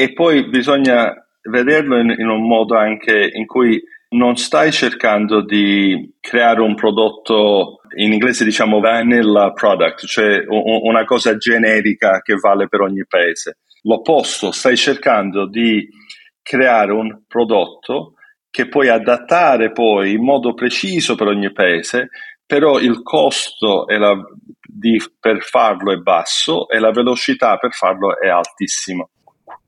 e poi bisogna vederlo in, in un modo anche in cui non stai cercando di creare un prodotto, in inglese diciamo vanilla product, cioè una cosa generica che vale per ogni paese. L'opposto, stai cercando di creare un prodotto che puoi adattare poi in modo preciso per ogni paese, però il costo la, di, per farlo è basso e la velocità per farlo è altissima.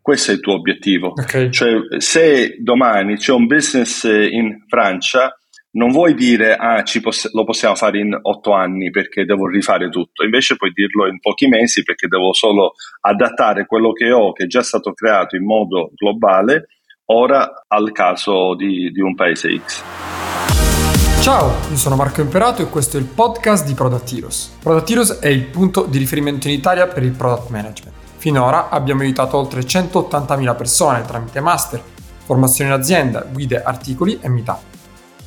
Questo è il tuo obiettivo. Okay. Cioè, se domani c'è un business in Francia, non vuoi dire ah, poss- lo possiamo fare in otto anni perché devo rifare tutto, invece puoi dirlo in pochi mesi perché devo solo adattare quello che ho, che è già stato creato in modo globale, ora al caso di, di un paese X. Ciao, io sono Marco Imperato e questo è il podcast di Product Heroes. Product Heroes è il punto di riferimento in Italia per il product management. Finora abbiamo aiutato oltre 180.000 persone tramite master, formazioni in azienda, guide, articoli e meetup.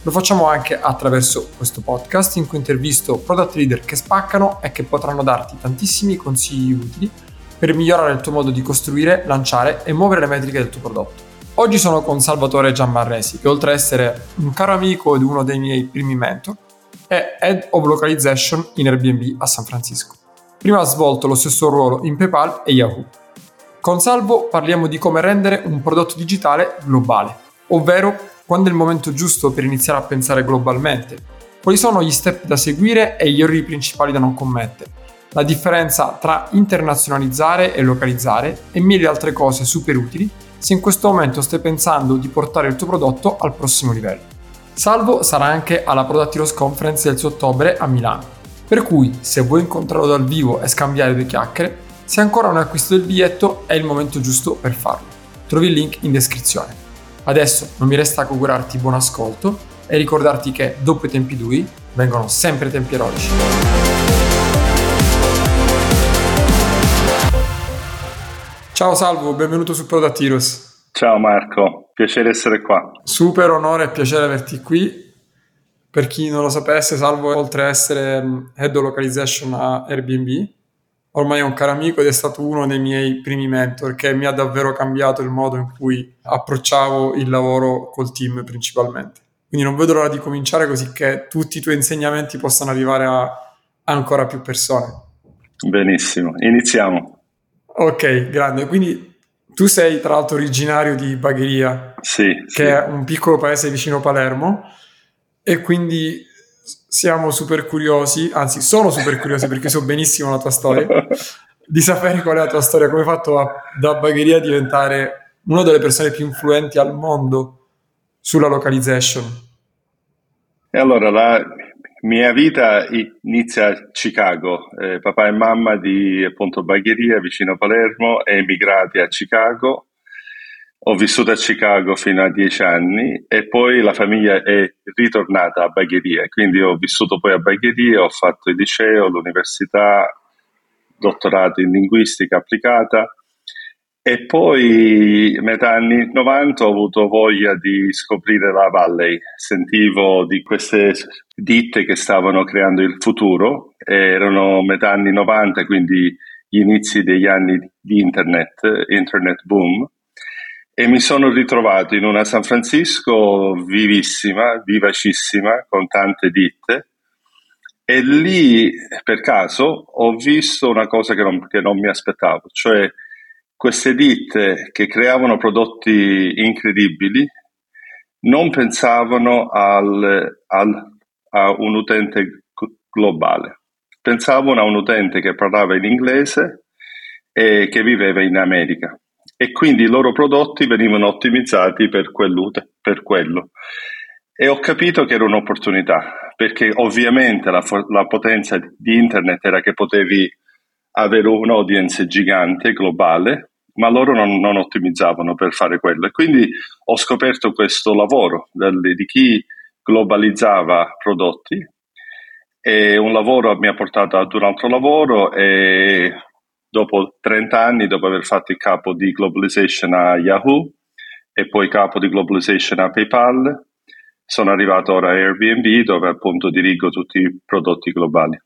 Lo facciamo anche attraverso questo podcast in cui intervisto product leader che spaccano e che potranno darti tantissimi consigli utili per migliorare il tuo modo di costruire, lanciare e muovere le metriche del tuo prodotto. Oggi sono con Salvatore Giammarresi, che oltre ad essere un caro amico ed uno dei miei primi mentor, è Head of Localization in Airbnb a San Francisco. Prima ha svolto lo stesso ruolo in PayPal e Yahoo. Con Salvo parliamo di come rendere un prodotto digitale globale, ovvero quando è il momento giusto per iniziare a pensare globalmente, quali sono gli step da seguire e gli errori principali da non commettere, la differenza tra internazionalizzare e localizzare e mille altre cose super utili se in questo momento stai pensando di portare il tuo prodotto al prossimo livello. Salvo sarà anche alla Product Heroes Conference del suo ottobre a Milano, per cui se vuoi incontrarlo dal vivo e scambiare due chiacchiere, se ancora non hai acquistato il biglietto è il momento giusto per farlo. Trovi il link in descrizione. Adesso non mi resta che augurarti buon ascolto e ricordarti che dopo i tempi duri vengono sempre tempi eroici. Ciao Salvo, benvenuto su Product Heroes. Ciao Marco, piacere essere qua. Super onore e piacere averti qui. Per chi non lo sapesse, Salvo, oltre ad essere mm, Head of Localization a Airbnb, ormai è un caro amico ed è stato uno dei miei primi mentor che mi ha davvero cambiato il modo in cui approcciavo il lavoro col team principalmente. Quindi non vedo l'ora di cominciare così che tutti i tuoi insegnamenti possano arrivare a ancora più persone. Benissimo, iniziamo. Ok, grande. Quindi tu sei tra l'altro originario di Bagheria, sì, che sì. è un piccolo paese vicino Palermo, e quindi siamo super curiosi, anzi sono super curiosi perché so benissimo la tua storia, di sapere qual è la tua storia, come hai fatto a, da Bagheria a diventare una delle persone più influenti al mondo sulla localization. E allora la, mia vita inizia a Chicago. Eh, papà e mamma di appunto Bagheria, vicino a Palermo, emigrati a Chicago. Ho vissuto a Chicago fino a dieci anni e poi la famiglia è ritornata a Bagheria. Quindi ho vissuto poi a Bagheria, ho fatto il liceo, l'università, dottorato in linguistica applicata e poi, metà anni 90, ho avuto voglia di scoprire la Valley. Sentivo di queste ditte che stavano creando il futuro. Erano metà anni 90, quindi gli inizi degli anni di internet, internet boom. E mi sono ritrovato in una San Francisco vivissima, vivacissima, con tante ditte. E lì, per caso, ho visto una cosa che non, che non mi aspettavo, cioè queste ditte che creavano prodotti incredibili non pensavano al, al, a un utente globale, pensavano a un utente che parlava in inglese e che viveva in America e quindi i loro prodotti venivano ottimizzati per, per quello. E ho capito che era un'opportunità, perché ovviamente la, la potenza di internet era che potevi avere un'audience gigante, globale, ma loro non, non, ottimizzavano per fare quello. E quindi ho scoperto questo lavoro del, di chi globalizzava prodotti e un lavoro mi ha portato ad un altro lavoro e dopo 30 anni, dopo aver fatto il capo di globalization a Yahoo e poi capo di globalization a PayPal, sono arrivato ora a Airbnb dove appunto dirigo tutti i prodotti globali.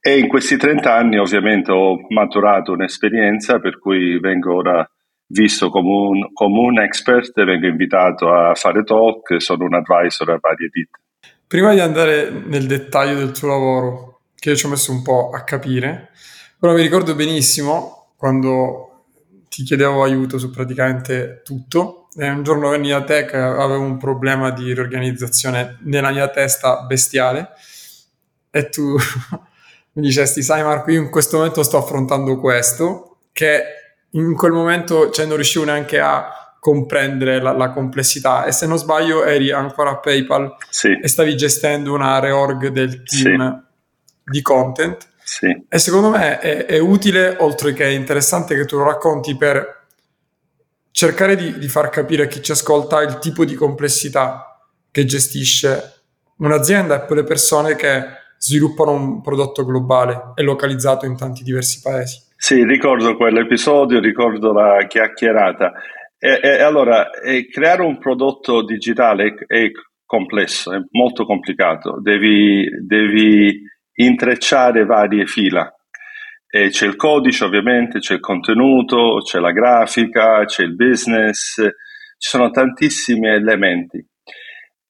E in questi 30 anni ovviamente ho maturato un'esperienza per cui vengo ora visto come un, come un expert, vengo invitato a fare talk, sono un advisor a varie ditte. Prima di andare nel dettaglio del tuo lavoro, che io ci ho messo un po' a capire, però mi ricordo benissimo quando ti chiedevo aiuto su praticamente tutto e un giorno venni da te che avevo un problema di riorganizzazione nella mia testa bestiale e tu mi dicesti, sai Marco, io in questo momento sto affrontando questo, che in quel momento cioè, non riuscivo neanche a comprendere la, la, complessità e se non sbaglio eri ancora a PayPal sì. e stavi gestendo una reorg del team sì. di content sì. e secondo me è, è, utile oltre che interessante che tu lo racconti per cercare di, di far capire a chi ci ascolta il tipo di complessità che gestisce un'azienda e poi le persone che sviluppano un prodotto globale e localizzato in tanti diversi paesi. Sì, ricordo quell'episodio, ricordo la chiacchierata. E, e allora, e creare un prodotto digitale è complesso, è molto complicato. Devi, devi intrecciare varie fila. E c'è il codice, ovviamente, c'è il contenuto, c'è la grafica, c'è il business, ci sono tantissimi elementi.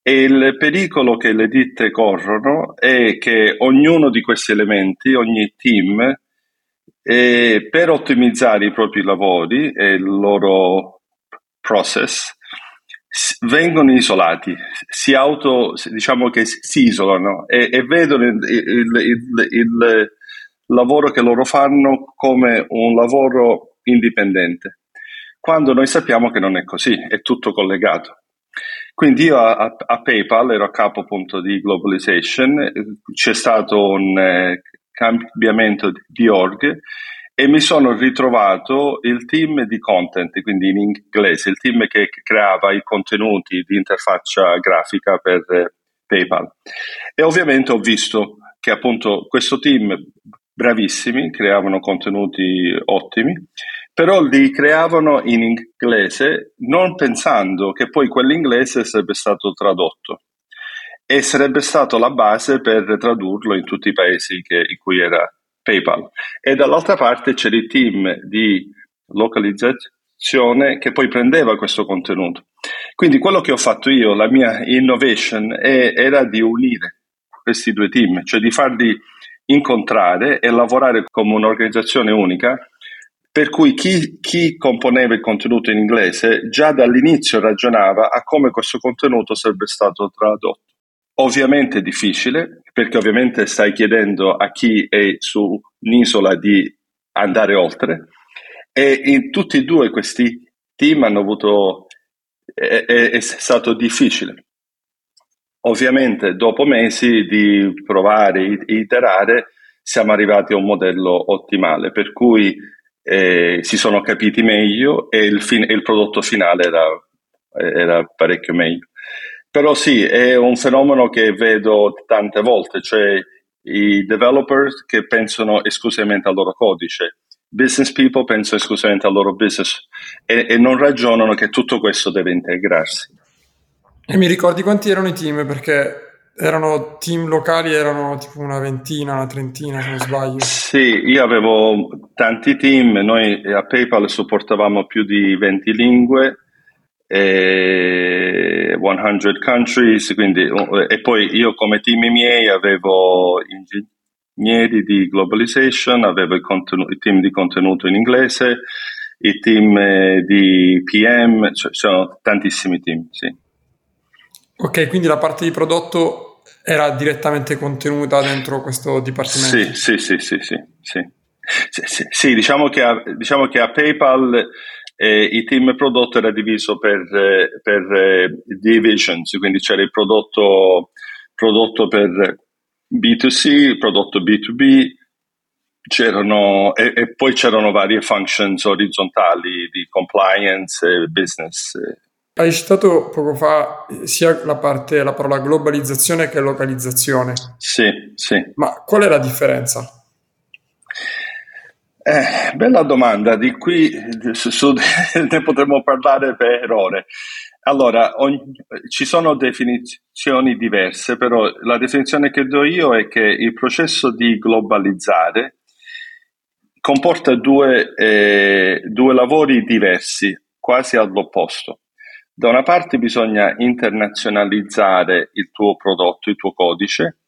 E il pericolo che le ditte corrono è che ognuno di questi elementi, ogni team, eh, per ottimizzare i propri lavori e il loro process, vengono isolati, si auto, diciamo che si isolano e, e vedono il, il, il, lavoro che loro fanno come un lavoro indipendente, quando noi sappiamo che non è così, è tutto collegato. Quindi io a, a, PayPal ero a capo appunto di globalization, c'è stato un eh, cambiamento di org e mi sono ritrovato il team di content, quindi in inglese, il team che creava i contenuti di interfaccia grafica per eh, PayPal. E ovviamente ho visto che appunto questo team bravissimi, creavano contenuti ottimi, però li creavano in inglese non pensando che poi quell'inglese sarebbe stato tradotto e sarebbe stato la base per tradurlo in tutti i paesi che, in cui era PayPal. E dall'altra parte c'era il team di localizzazione che poi prendeva questo contenuto. Quindi quello che ho fatto io, la mia innovation, è, era di unire questi due team, cioè di farli incontrare e lavorare come un'organizzazione unica, per cui chi, chi componeva il contenuto in inglese già dall'inizio ragionava a come questo contenuto sarebbe stato tradotto. Ovviamente difficile, perché ovviamente stai chiedendo a chi è su un'isola di andare oltre e in tutti e due questi team hanno avuto è, è, è stato difficile Ovviamente dopo mesi di provare e iterare siamo arrivati a un modello ottimale per cui eh, si sono capiti meglio e il, fin- il prodotto finale era, era, parecchio meglio. Però sì, è un fenomeno che vedo tante volte, cioè i developers che pensano esclusivamente al loro codice, business people pensano esclusivamente al loro business e, e non ragionano che tutto questo deve integrarsi. E mi ricordi quanti erano i team? Perché erano team locali, erano tipo una ventina, una trentina, se non sbaglio. Sì, io avevo tanti team, noi a PayPal supportavamo più di 20 lingue, e 100 countries, quindi, e poi io come team miei avevo ingegneri di globalization, avevo il, contenu- il team di contenuto in inglese, i team eh, di PM, cioè sono tantissimi team, sì. Ok, quindi la parte di prodotto era direttamente contenuta dentro questo dipartimento? Sì, sì, sì, sì, sì, sì. sì, sì, sì diciamo, che a, diciamo, che a, PayPal eh, il team prodotto era diviso per, eh, per eh, divisions, quindi c'era il prodotto, prodotto per B2C, il prodotto B2B, c'erano, e, e, poi c'erano varie functions orizzontali di compliance e business hai citato poco fa sia la parte, la parola globalizzazione che localizzazione. Sì, sì. Ma qual è la differenza? Eh, bella domanda, di qui su, su, ne potremmo parlare per ore. Allora, ogni, ci sono definizioni diverse, però la definizione che do io è che il processo di globalizzare comporta due, eh, due lavori diversi, quasi all'opposto. Da una parte bisogna internazionalizzare il tuo prodotto, il tuo codice,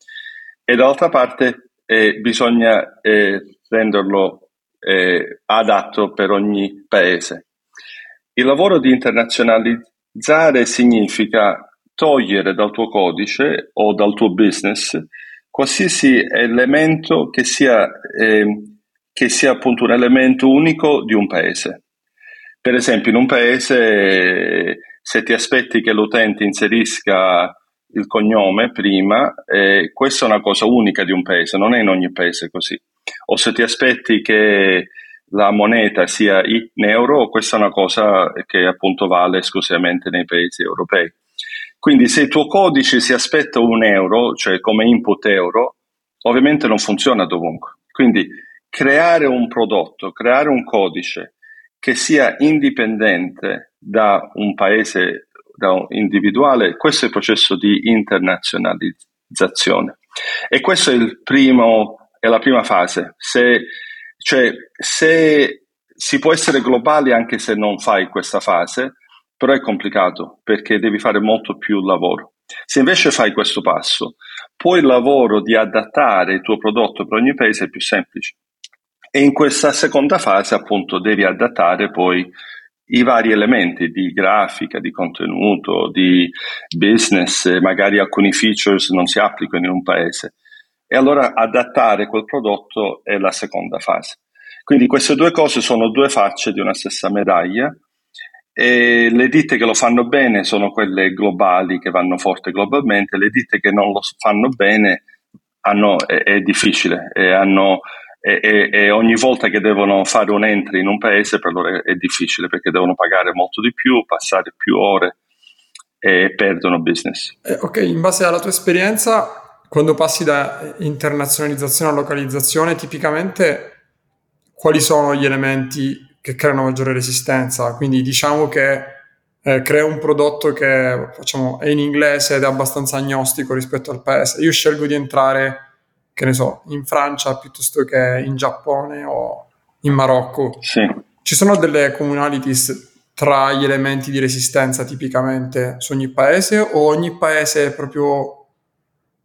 e dall'altra parte eh, bisogna eh, renderlo eh, adatto per ogni paese. Il lavoro di internazionalizzare significa togliere dal tuo codice o dal tuo business qualsiasi elemento che sia, eh, che sia appunto un elemento unico di un paese. Per esempio, in un paese, se ti aspetti che l'utente inserisca il cognome prima, eh, questa è una cosa unica di un paese, non è in ogni paese così. O se ti aspetti che la moneta sia in euro, questa è una cosa che appunto vale esclusivamente nei paesi europei. Quindi se il tuo codice si aspetta un euro, cioè come input euro, ovviamente non funziona dovunque. Quindi creare un prodotto, creare un codice che sia indipendente da un paese da un individuale, questo è il processo di internazionalizzazione. E questo è, il primo, è la prima fase. Se, cioè, se si può essere globali anche se non fai questa fase, però è complicato perché devi fare molto più lavoro. Se invece fai questo passo, poi il lavoro di adattare il tuo prodotto per ogni paese è più semplice. E in questa seconda fase, appunto, devi adattare poi i vari elementi di grafica, di contenuto, di business, magari alcuni features non si applicano in un paese. E allora adattare quel prodotto è la seconda fase. Quindi queste due cose sono due facce di una stessa medaglia e le ditte che lo fanno bene sono quelle globali che vanno forte globalmente, le ditte che non lo fanno bene hanno, è, è difficile e hanno e, e, ogni volta che devono fare un entry in un paese per loro è, è, difficile perché devono pagare molto di più, passare più ore e perdono business. Eh, ok, in base alla tua esperienza, quando passi da internazionalizzazione a localizzazione, tipicamente quali sono gli elementi che creano maggiore resistenza? Quindi diciamo che eh, creo un prodotto che facciamo, è in inglese ed è abbastanza agnostico rispetto al paese. Io scelgo di entrare che ne so, in Francia piuttosto che in Giappone o in Marocco. Sì. Ci sono delle communalities tra gli elementi di resistenza tipicamente su ogni paese o ogni paese è proprio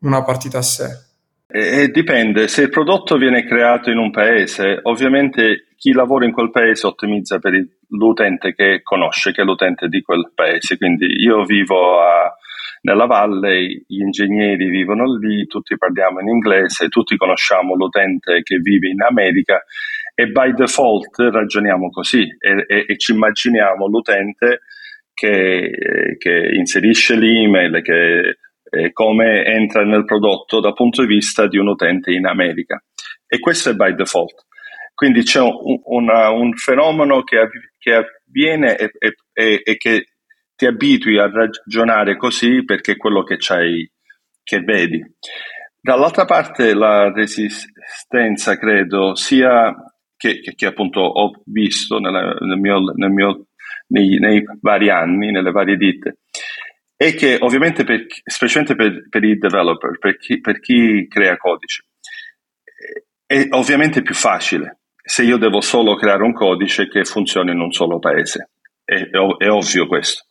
una partita a sé? E dipende, se il prodotto viene creato in un paese, ovviamente chi lavora in quel paese ottimizza per l'utente che conosce, che è l'utente di quel paese. Quindi io vivo a nella valle gli ingegneri vivono lì, tutti parliamo in inglese, tutti conosciamo l'utente che vive in America e by default ragioniamo così e, e, e ci immaginiamo l'utente che, che inserisce l'email, che eh, come entra nel prodotto dal punto di vista di un utente in America. E questo è by default. Quindi c'è un, una, un fenomeno che, che avviene e, e, e, che ti abitui a ragionare così perché è quello che che vedi. Dall'altra parte la resistenza credo sia che, che, che appunto ho visto nella, nel mio, nel mio, nei, nei, vari anni, nelle varie ditte, è che ovviamente per, specialmente per, per i developer, per chi, per chi crea codice, è ovviamente più facile se io devo solo creare un codice che funzioni in un solo paese. È, è, è ovvio questo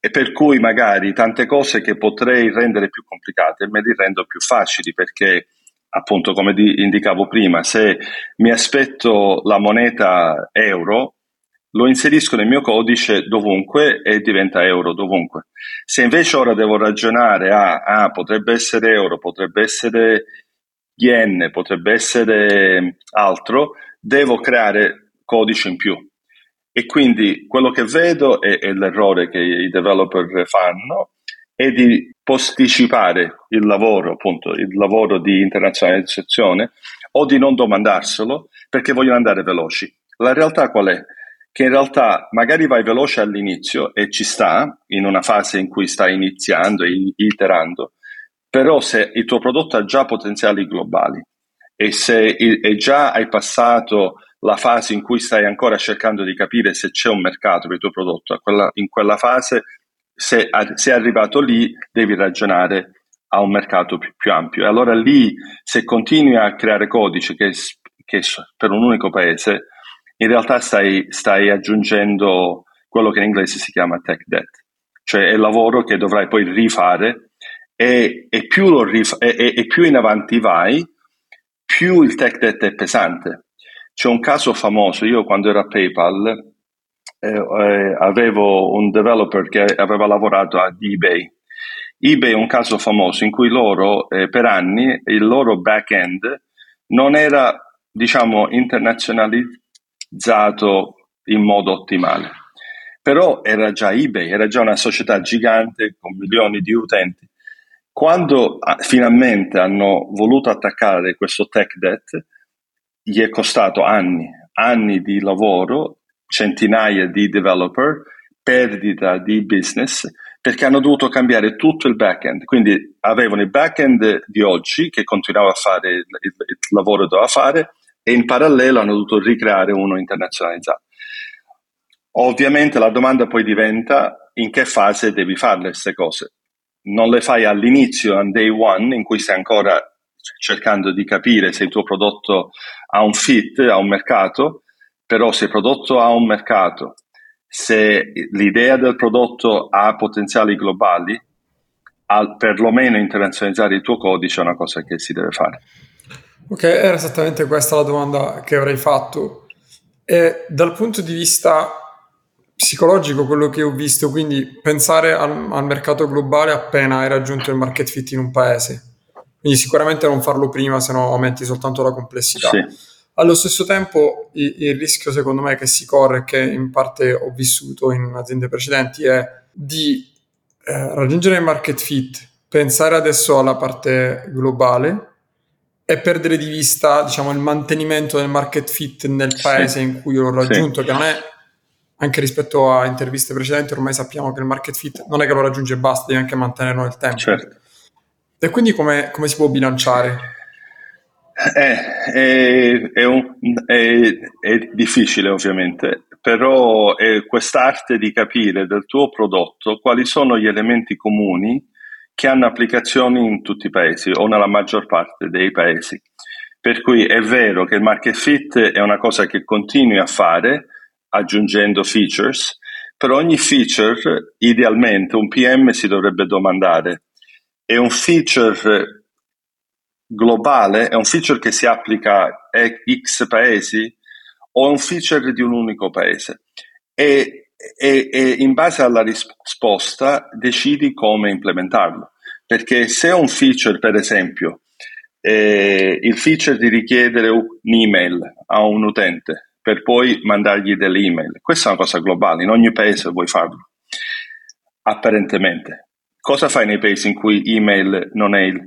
e per cui magari tante cose che potrei rendere più complicate me le rendo più facili perché appunto come di, indicavo prima se mi aspetto la moneta euro lo inserisco nel mio codice dovunque e diventa euro dovunque se invece ora devo ragionare a ah, potrebbe essere euro potrebbe essere yen potrebbe essere altro devo creare codice in più e quindi quello che vedo è, è l'errore che i developer fanno è di posticipare il lavoro, appunto, il lavoro di internazionalizzazione o di non domandarselo perché vogliono andare veloci. La realtà qual è? Che in realtà magari vai veloce all'inizio e ci sta, in una fase in cui stai iniziando e iterando, però se il tuo prodotto ha già potenziali globali e se e già hai passato la fase in cui stai ancora cercando di capire se c'è un mercato per il tuo prodotto, in quella fase, se sei arrivato lì, devi ragionare a un mercato più, più, ampio. E allora lì, se continui a creare codice che, che per un unico paese, in realtà stai, stai aggiungendo quello che in inglese si chiama tech debt, cioè è lavoro che dovrai poi rifare e, e, più, rif- e, e più in avanti vai, più il tech debt è pesante. C'è un caso famoso, io quando ero a PayPal eh, eh, avevo un developer che aveva lavorato ad eBay. eBay è un caso famoso in cui loro eh, per anni il loro back-end non era diciamo internazionalizzato in modo ottimale. Però era già eBay, era già una società gigante con milioni di utenti. Quando ah, finalmente hanno voluto attaccare questo tech debt, gli è costato anni, anni di lavoro, centinaia di developer, perdita di business, perché hanno dovuto cambiare tutto il back-end. Quindi avevano il back-end di oggi che continuava a fare il, il, il lavoro che doveva fare e in parallelo hanno dovuto ricreare uno internazionalizzato. Ovviamente la domanda poi diventa in che fase devi fare queste cose. Non le fai all'inizio, on day one, in cui stai ancora cercando di capire se il tuo prodotto ha un fit, ha un mercato, però se il prodotto ha un mercato, se l'idea del prodotto ha potenziali globali, al perlomeno internazionalizzare il tuo codice è una cosa che si deve fare. Ok, era esattamente questa la domanda che avrei fatto. E dal punto di vista psicologico, quello che ho visto, quindi pensare al, al mercato globale appena hai raggiunto il market fit in un paese. Quindi sicuramente non farlo prima, se no aumenti soltanto la complessità. Sì allo stesso tempo il, il rischio secondo me che si corre, che in parte ho vissuto in aziende precedenti, è di eh, raggiungere il market fit, pensare adesso alla parte globale e perdere di vista diciamo, il mantenimento del market fit nel paese sì. in cui l'ho raggiunto, sì. che non è anche rispetto a interviste precedenti, ormai sappiamo che il market fit non è che lo raggiunge e basta, devi anche mantenerlo nel tempo. Certo. E quindi come, come si può bilanciare? Eh, è, è, un, è, è, difficile ovviamente, però è quest'arte di capire del tuo prodotto quali sono gli elementi comuni che hanno applicazioni in tutti i paesi o nella maggior parte dei paesi. Per cui è vero che il market fit è una cosa che continui a fare aggiungendo features, per ogni feature idealmente un PM si dovrebbe domandare è un feature globale è un feature che si applica a X paesi o è un feature di un unico paese? E, e, e in base alla risposta decidi come implementarlo. Perché se un feature, per esempio, eh, il feature di richiedere un'email a un utente per poi mandargli delle email, questa è una cosa globale, in ogni paese vuoi farlo, apparentemente. Cosa fai nei paesi in cui email non è il,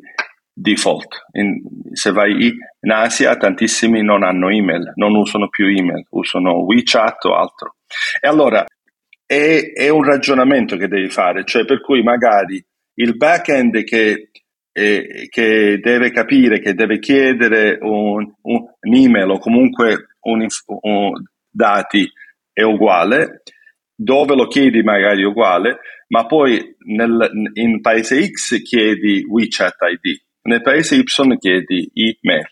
default. In, se vai in Asia, tantissimi non hanno email, non usano più email, usano WeChat o altro. E allora è, è un ragionamento che devi fare, cioè per cui magari il back-end che, eh, che deve capire, che deve chiedere un, un, un'email o comunque un, un, dati è uguale, dove lo chiedi magari è uguale, ma poi nel, in paese X chiedi WeChat ID nel paese Y chiedi email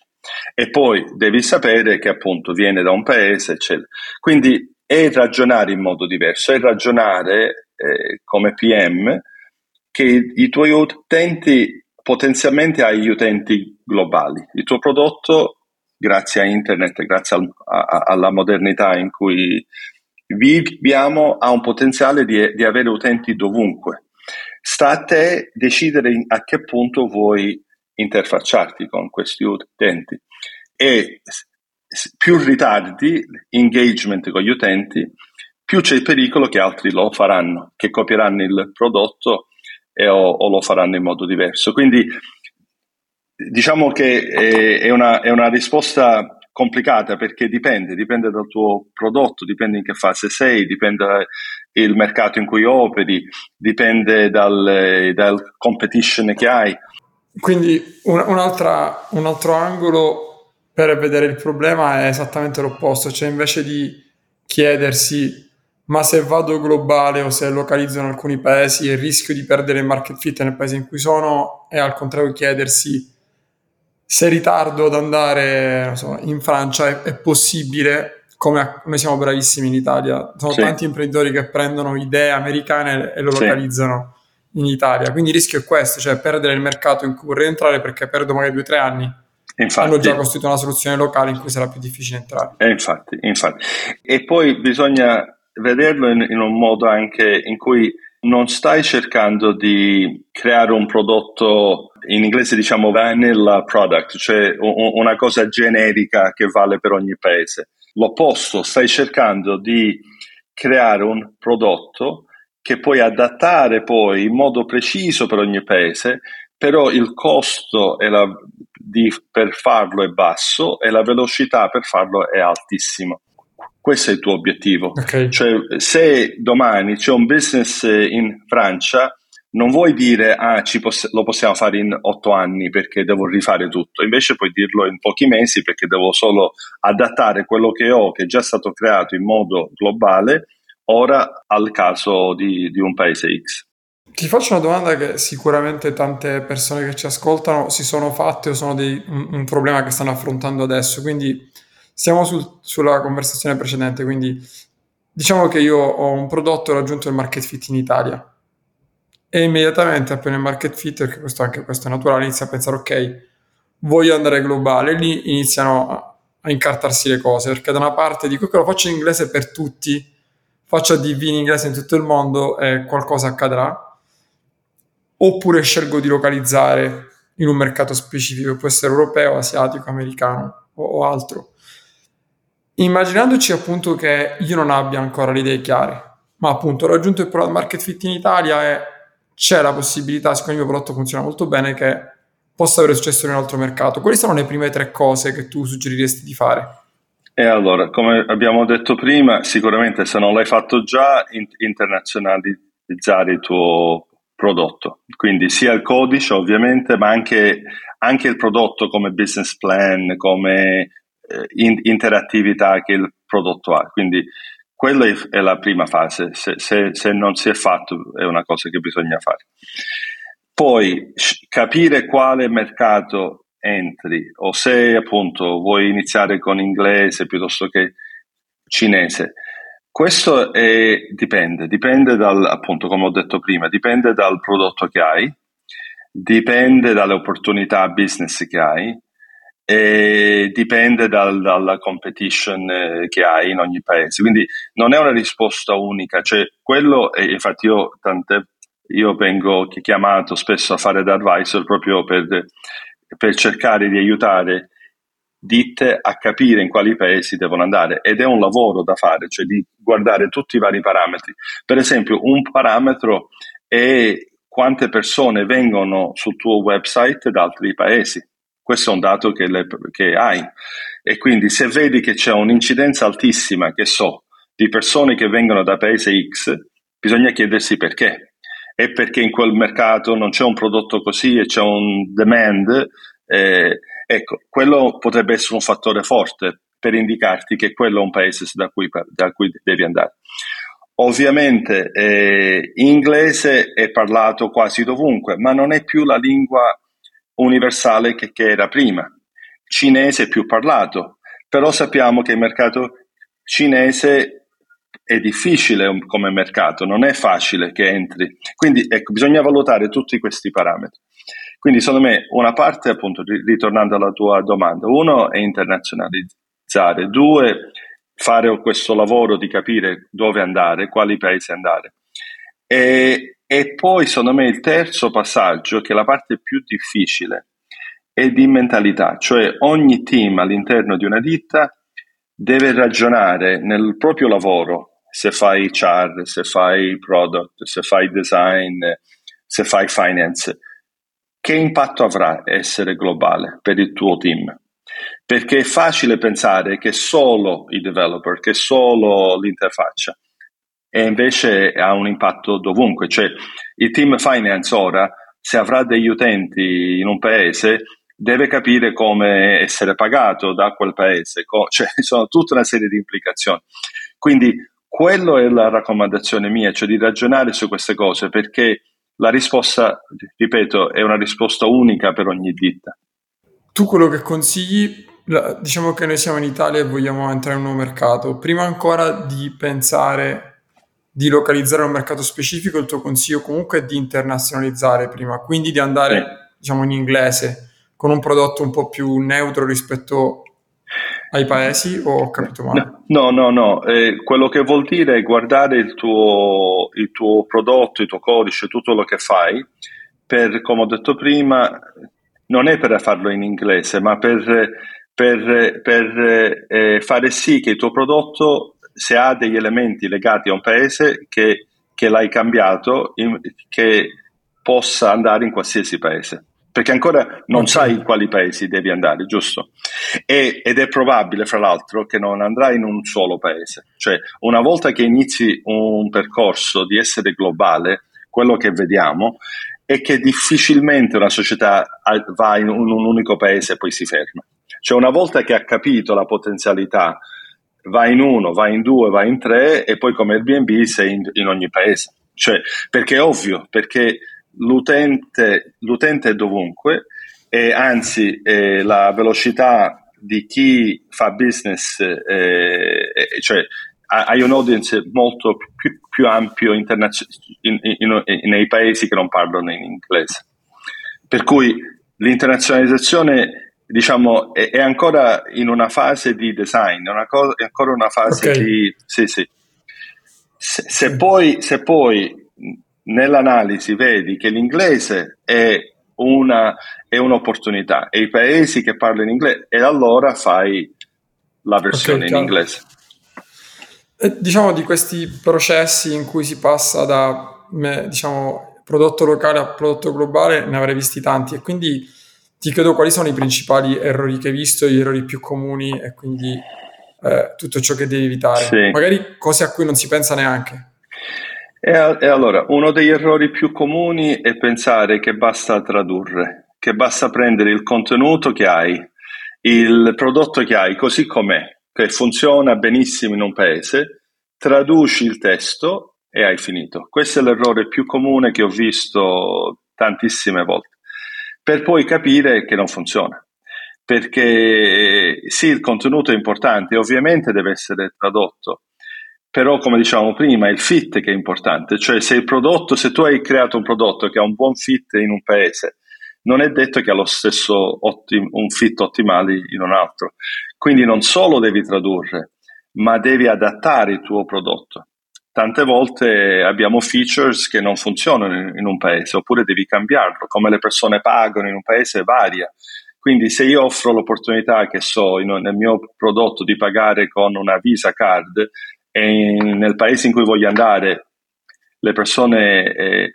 e poi devi sapere che appunto viene da un paese, eccetera. Quindi è ragionare in modo diverso, è ragionare eh, come PM che i tuoi utenti potenzialmente hai gli utenti globali. Il tuo prodotto, grazie a internet, grazie al, a, alla modernità in cui viviamo, ha un potenziale di, di avere utenti dovunque. Sta a te decidere a che punto vuoi interfacciarti con questi utenti e più ritardi engagement con gli utenti, più c'è il pericolo che altri lo faranno, che copieranno il prodotto e, o, o, lo faranno in modo diverso. Quindi diciamo che è, è, una, è una risposta complicata perché dipende, dipende dal tuo prodotto, dipende in che fase sei, dipende dal mercato in cui operi, dipende dal, dal competition che hai. Quindi un, un altro angolo per vedere il problema è esattamente l'opposto, cioè invece di chiedersi ma se vado globale o se localizzo in alcuni paesi il rischio di perdere il market fit nel paese in cui sono è al contrario chiedersi se ritardo ad andare so, in Francia è, è, possibile, come noi siamo bravissimi in Italia, sono sì. tanti imprenditori che prendono idee americane e lo sì. localizzano in Italia, quindi il rischio è questo, cioè perdere il mercato in cui vorrei entrare perché perdo magari due o tre anni. Infatti, hanno già costruito una soluzione locale in cui sarà più difficile entrare. E infatti, infatti. E poi bisogna vederlo in, in un modo anche in cui non stai cercando di creare un prodotto, in inglese diciamo vanilla product, cioè una cosa generica che vale per ogni paese. L'opposto, stai cercando di creare un prodotto che puoi adattare poi in modo preciso per ogni paese, però il costo la, di, per farlo è basso e la velocità per farlo è altissima. Questo è il tuo obiettivo. Okay. Cioè, se domani c'è un business in Francia, non vuoi dire ah, poss- lo possiamo fare in otto anni perché devo rifare tutto, invece puoi dirlo in pochi mesi perché devo solo adattare quello che ho, che è già stato creato in modo globale, ora al caso di, di un paese X. Ti faccio una domanda che sicuramente tante persone che ci ascoltano si sono fatte o sono dei, un, un problema che stanno affrontando adesso, quindi siamo sul, sulla conversazione precedente, quindi diciamo che io ho un prodotto e ho raggiunto il market fit in Italia. E immediatamente appena il market fit, perché questo anche questo è naturale, inizia a pensare ok, voglio andare globale, lì iniziano a, a incartarsi le cose, perché da una parte dico che lo faccio in inglese per tutti, faccio ADV in inglese in tutto il mondo e qualcosa accadrà, oppure scelgo di localizzare in un mercato specifico, può essere europeo, asiatico, americano o, o altro. Immaginandoci appunto che io non abbia ancora le idee chiare, ma appunto ho raggiunto il product market fit in Italia e c'è la possibilità, siccome il mio prodotto funziona molto bene, che possa avere successo in un altro mercato. Quali sono le prime tre cose che tu suggeriresti di fare? E allora, come abbiamo detto prima, sicuramente se non l'hai fatto già, internazionalizzare il tuo prodotto. Quindi sia il codice ovviamente, ma anche, anche il prodotto come business plan, come eh, in, interattività che il prodotto ha. Quindi quella è la prima fase, se, se, se, non si è fatto è una cosa che bisogna fare. Poi capire quale mercato entri o se appunto vuoi iniziare con inglese piuttosto che cinese. Questo è, dipende, dipende dal, appunto come ho detto prima, dipende dal prodotto che hai, dipende dalle opportunità business che hai, e dipende dal, dalla competition eh, che hai in ogni paese. Quindi non è una risposta unica, cioè quello, e infatti io, tante, io vengo chiamato spesso a fare da advisor proprio per, per cercare di aiutare ditte a capire in quali paesi devono andare ed è un lavoro da fare, cioè di guardare tutti i vari parametri. Per esempio, un parametro è quante persone vengono sul tuo website da altri paesi questo è un dato che, le, che hai. E quindi se vedi che c'è un'incidenza altissima, che so, di persone che vengono da paese X, bisogna chiedersi perché. È perché in quel mercato non c'è un prodotto così e c'è un demand. Eh, ecco, quello potrebbe essere un fattore forte per indicarti che quello è un paese da cui, da cui devi andare. Ovviamente eh, inglese è parlato quasi dovunque, ma non è più la lingua universale che, che era prima. Cinese è più parlato, però sappiamo che il mercato cinese è difficile come mercato, non è facile che entri. Quindi ecco, bisogna valutare tutti questi parametri. Quindi secondo me una parte, appunto, ritornando alla tua domanda, uno è internazionalizzare, due fare questo lavoro di capire dove andare, quali paesi andare. E, e poi, secondo me, il terzo passaggio, che è la parte più difficile, è di mentalità, cioè ogni team all'interno di una ditta deve ragionare nel proprio lavoro, se fai HR, se fai product, se fai design, se fai finance, che impatto avrà essere globale per il tuo team? Perché è facile pensare che solo i developer, che solo l'interfaccia e invece ha un impatto dovunque. Cioè, il team finance ora, se avrà degli utenti in un paese, deve capire come essere pagato da quel paese, cioè ci sono tutta una serie di implicazioni. Quindi quello è la raccomandazione mia, cioè di ragionare su queste cose, perché la risposta, ripeto, è una risposta unica per ogni ditta. tu quello che consigli, diciamo che noi siamo in Italia e vogliamo entrare in un nuovo mercato, prima ancora di pensare di localizzare un mercato specifico, il tuo consiglio comunque è di internazionalizzare prima, quindi di andare sì. diciamo in inglese con un prodotto un po' più neutro rispetto ai paesi o ho capito male? No, no, no, eh, quello che vuol dire è guardare il tuo, il tuo prodotto, il tuo codice, tutto quello che fai, per, come ho detto prima, non è per farlo in inglese, ma per, per, per eh, fare sì che il tuo prodotto, se ha degli elementi legati a un paese, che, che l'hai cambiato, in, che possa andare in qualsiasi paese perché ancora non sai in quali paesi devi andare, giusto? E, ed è probabile, fra l'altro, che non andrai in un solo paese. Cioè, una volta che inizi un percorso di essere globale, quello che vediamo è che difficilmente una società va in un, un unico paese e poi si ferma. Cioè, una volta che ha capito la potenzialità, va in uno, va in due, va in tre e poi come Airbnb sei in, in ogni paese. Cioè, perché è ovvio, perché l'utente, l'utente è dovunque e anzi eh, la velocità di chi fa business, eh, eh, cioè hai un audience molto più, più ampio internazio- in, in, in, nei paesi che non parlano in inglese. Per cui l'internazionalizzazione diciamo, è, è ancora in una fase di design, è, co- è ancora una fase okay. di... Sì, sì. Se, se, poi, se poi nell'analisi vedi che l'inglese è, una, è un'opportunità e i paesi che parlano inglese e allora fai la versione okay, in inglese. E, diciamo di questi processi in cui si passa da diciamo, prodotto locale a prodotto globale ne avrei visti tanti e quindi ti chiedo quali sono i principali errori che hai visto, gli errori più comuni e quindi eh, tutto ciò che devi evitare. Sì. Magari cose a cui non si pensa neanche. E, e allora, uno degli errori più comuni è pensare che basta tradurre, che basta prendere il contenuto che hai, il prodotto che hai così com'è, che funziona benissimo in un paese, traduci il testo e hai finito. Questo è l'errore più comune che ho visto tantissime volte, per poi capire che non funziona. Perché sì, il contenuto è importante, ovviamente deve essere tradotto, però come dicevamo prima è il fit che è importante, cioè se il prodotto, se tu hai creato un prodotto che ha un buon fit in un paese, non è detto che ha lo stesso ottim- un fit ottimale in un altro. Quindi non solo devi tradurre, ma devi adattare il tuo prodotto. Tante volte abbiamo features che non funzionano in, un paese, oppure devi cambiarlo, come le persone pagano in un paese varia. Quindi se io offro l'opportunità, che so, in, nel mio prodotto di pagare con una Visa Card, e nel paese in cui voglio andare le persone eh,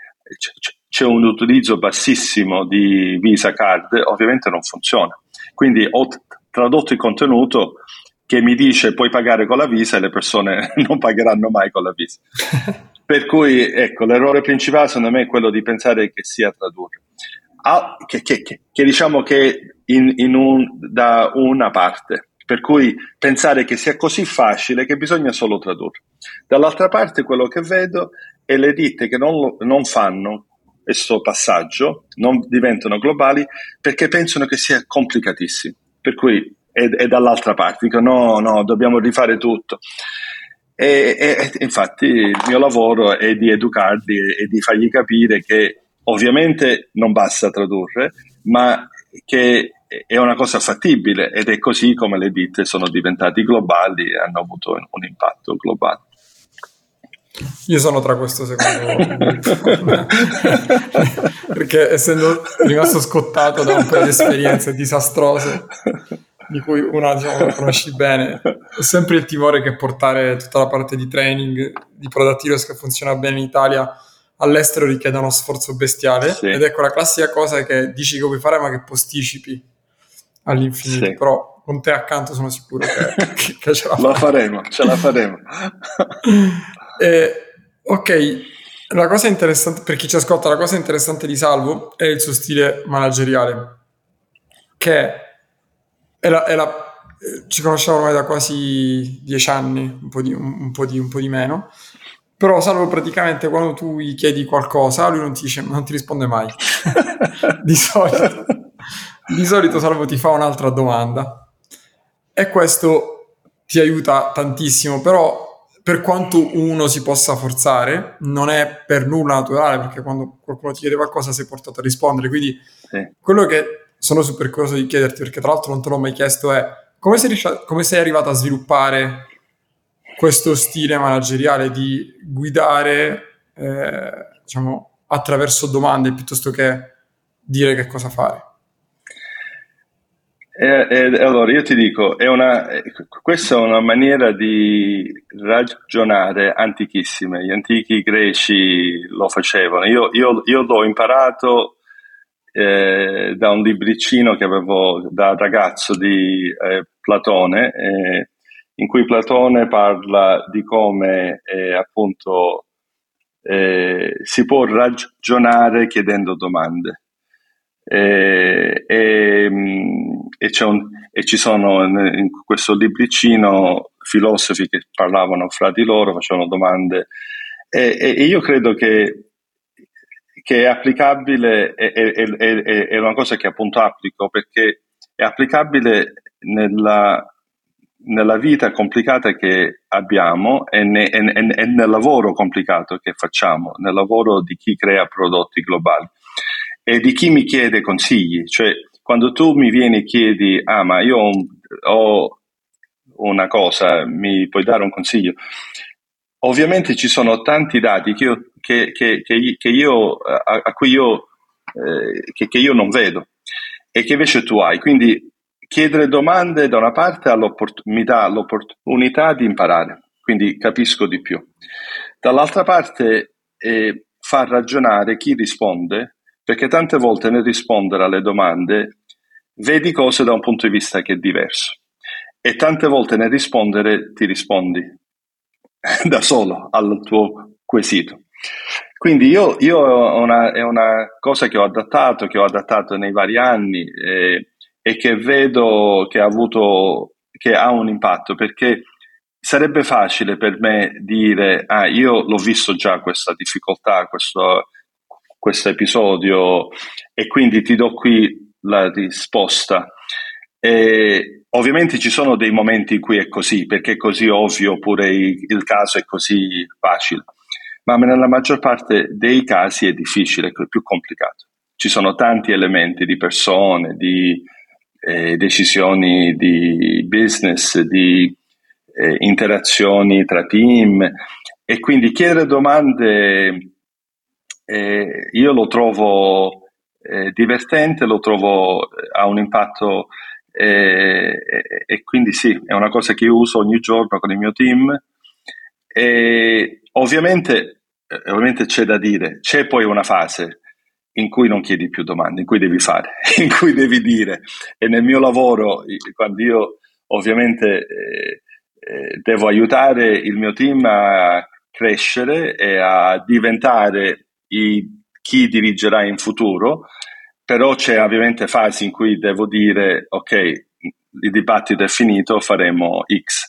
c'è un utilizzo bassissimo di Visa Card, ovviamente non funziona. Quindi ho tradotto il contenuto che mi dice puoi pagare con la Visa e le persone non pagheranno mai con la Visa. per cui ecco, l'errore principale secondo me è quello di pensare che sia tradurre. Ah, che, che, che, che, diciamo che in, in un, da una parte per cui pensare che sia così facile che bisogna solo tradurre. Dall'altra parte quello che vedo è le ditte che non, lo, non fanno questo passaggio, non diventano globali perché pensano che sia complicatissimo. Per cui è, è dall'altra parte, dicono no, no, dobbiamo rifare tutto. E, e, infatti il mio lavoro è di educarli e di fargli capire che ovviamente non basta tradurre, ma che è una cosa fattibile ed è così come le ditte sono diventate globali e hanno avuto un impatto globale. Io sono tra questo secondo perché essendo rimasto scottato da un paio di esperienze disastrose di cui una diciamo, conosci bene, ho sempre il timore che portare tutta la parte di training di Product Heroes che funziona bene in Italia all'estero richieda uno sforzo bestiale sì. ed ecco la classica cosa che dici che vuoi fare ma che posticipi all'infinito, sì. però con te accanto sono sicuro che, che ce la, la faremo. Ce la faremo. eh, ok, la cosa interessante, per chi ci ascolta, la cosa interessante di Salvo è il suo stile manageriale, che è la, è la, eh, ci conosciamo ormai da quasi dieci anni, un po' di, un, un po di, un po di meno, però Salvo praticamente quando tu gli chiedi qualcosa, lui non ti, dice, non ti risponde mai, di solito Di solito Salvo ti fa un'altra domanda e questo ti aiuta tantissimo, però per quanto uno si possa forzare, non è per nulla naturale perché quando qualcuno ti chiede qualcosa sei portato a rispondere. Quindi sì. quello che sono super curioso di chiederti, perché tra l'altro non te l'ho mai chiesto, è come sei, come sei arrivato a sviluppare questo stile manageriale di guidare, eh, diciamo, attraverso domande piuttosto che dire che cosa fare? E, e, allora io ti dico, è una, questa è una maniera di ragionare antichissima. Gli antichi greci lo facevano. Io, io, io l'ho imparato eh, da un libricino che avevo da ragazzo di eh, Platone, eh, in cui Platone parla di come eh, appunto eh, si può ragionare chiedendo domande. E, e, e, un, e, ci sono in questo libricino filosofi che parlavano fra di loro, facevano domande. E, io credo che, che è applicabile, è, è, è, è, una cosa che appunto applico perché è applicabile nella, nella vita complicata che abbiamo e, ne, e nel lavoro complicato che facciamo, nel lavoro di chi crea prodotti globali e di chi mi chiede consigli. Cioè, quando tu mi vieni e chiedi, ah, ma io ho una cosa, mi puoi dare un consiglio? Ovviamente ci sono tanti dati che io, che, che, che io a, a, cui io, eh, che, io non vedo e che invece tu hai. Quindi chiedere domande da una parte mi dà l'opportunità di imparare, quindi capisco di più. Dall'altra parte eh, fa ragionare chi risponde perché tante volte nel rispondere alle domande vedi cose da un punto di vista che è diverso e tante volte nel rispondere ti rispondi da solo al tuo quesito. Quindi io, io una, è una cosa che ho adattato, che ho adattato nei vari anni eh, e che vedo che ha avuto, che ha un impatto perché sarebbe facile per me dire, ah, io l'ho visto già questa difficoltà, questo, questo episodio e quindi ti do qui la risposta. E ovviamente ci sono dei momenti in cui è così, perché è così ovvio, oppure il caso è così facile, ma nella maggior parte dei casi è difficile, è più complicato. Ci sono tanti elementi di persone, di eh, decisioni di business, di eh, interazioni tra team e quindi chiedere domande eh, io lo trovo eh, divertente, lo trovo eh, ha un impatto eh, e quindi sì, è una cosa che uso ogni giorno con il mio team. E ovviamente, eh, ovviamente c'è da dire, c'è poi una fase in cui non chiedi più domande, in cui devi fare, in cui devi dire. E nel mio lavoro, quando io ovviamente eh, eh, devo aiutare il mio team a crescere e a diventare i, chi dirigerà in futuro, però c'è ovviamente fasi in cui devo dire ok, il dibattito è finito, faremo X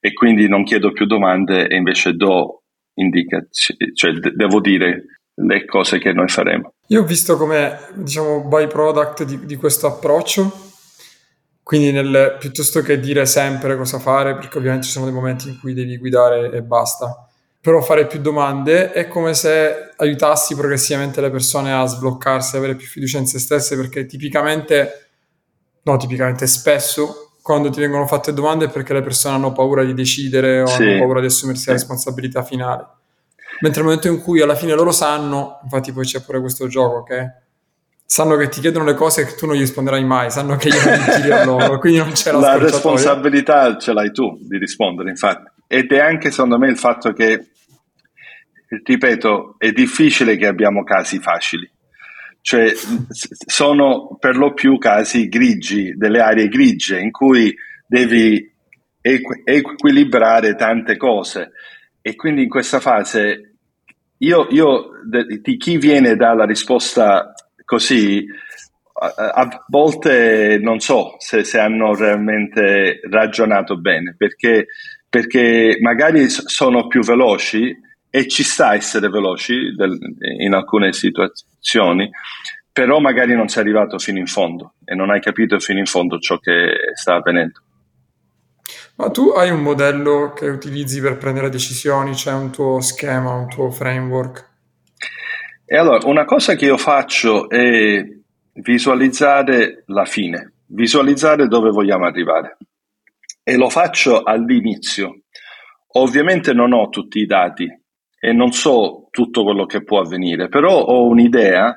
e quindi non chiedo più domande e invece do indicazioni, cioè de- devo dire le cose che noi faremo. Io ho visto come diciamo byproduct di, di questo approccio, quindi nel, piuttosto che dire sempre cosa fare, perché ovviamente ci sono dei momenti in cui devi guidare e basta però fare più domande è come se aiutassi progressivamente le persone a sbloccarsi, avere più fiducia in se stesse, perché tipicamente, no, tipicamente spesso, quando ti vengono fatte domande è perché le persone hanno paura di decidere o sì. hanno paura di assumersi sì. la responsabilità finale. Mentre nel momento in cui alla fine loro sanno, infatti poi c'è pure questo gioco che sanno che ti chiedono le cose che tu non gli risponderai mai, sanno che glielo giri a loro, quindi non c'è la La responsabilità ce l'hai tu di rispondere, infatti. Ed è anche secondo me il fatto che ripeto, è difficile che abbiamo casi facili. Cioè, sono per lo più casi grigi, delle aree grigie in cui devi equ- equilibrare tante cose. E quindi in questa fase, io, io di chi viene dalla risposta così, a, a volte non so se, se, hanno realmente ragionato bene, perché, perché magari sono più veloci e ci sta essere veloci del, in alcune situazioni, però magari non sei arrivato fino in fondo e non hai capito fino in fondo ciò che sta avvenendo. Ma tu hai un modello che utilizzi per prendere decisioni, c'è un tuo schema, un tuo framework? E allora, una cosa che io faccio è visualizzare la fine, visualizzare dove vogliamo arrivare. E lo faccio all'inizio. Ovviamente non ho tutti i dati e non so tutto quello che può avvenire, però ho un'idea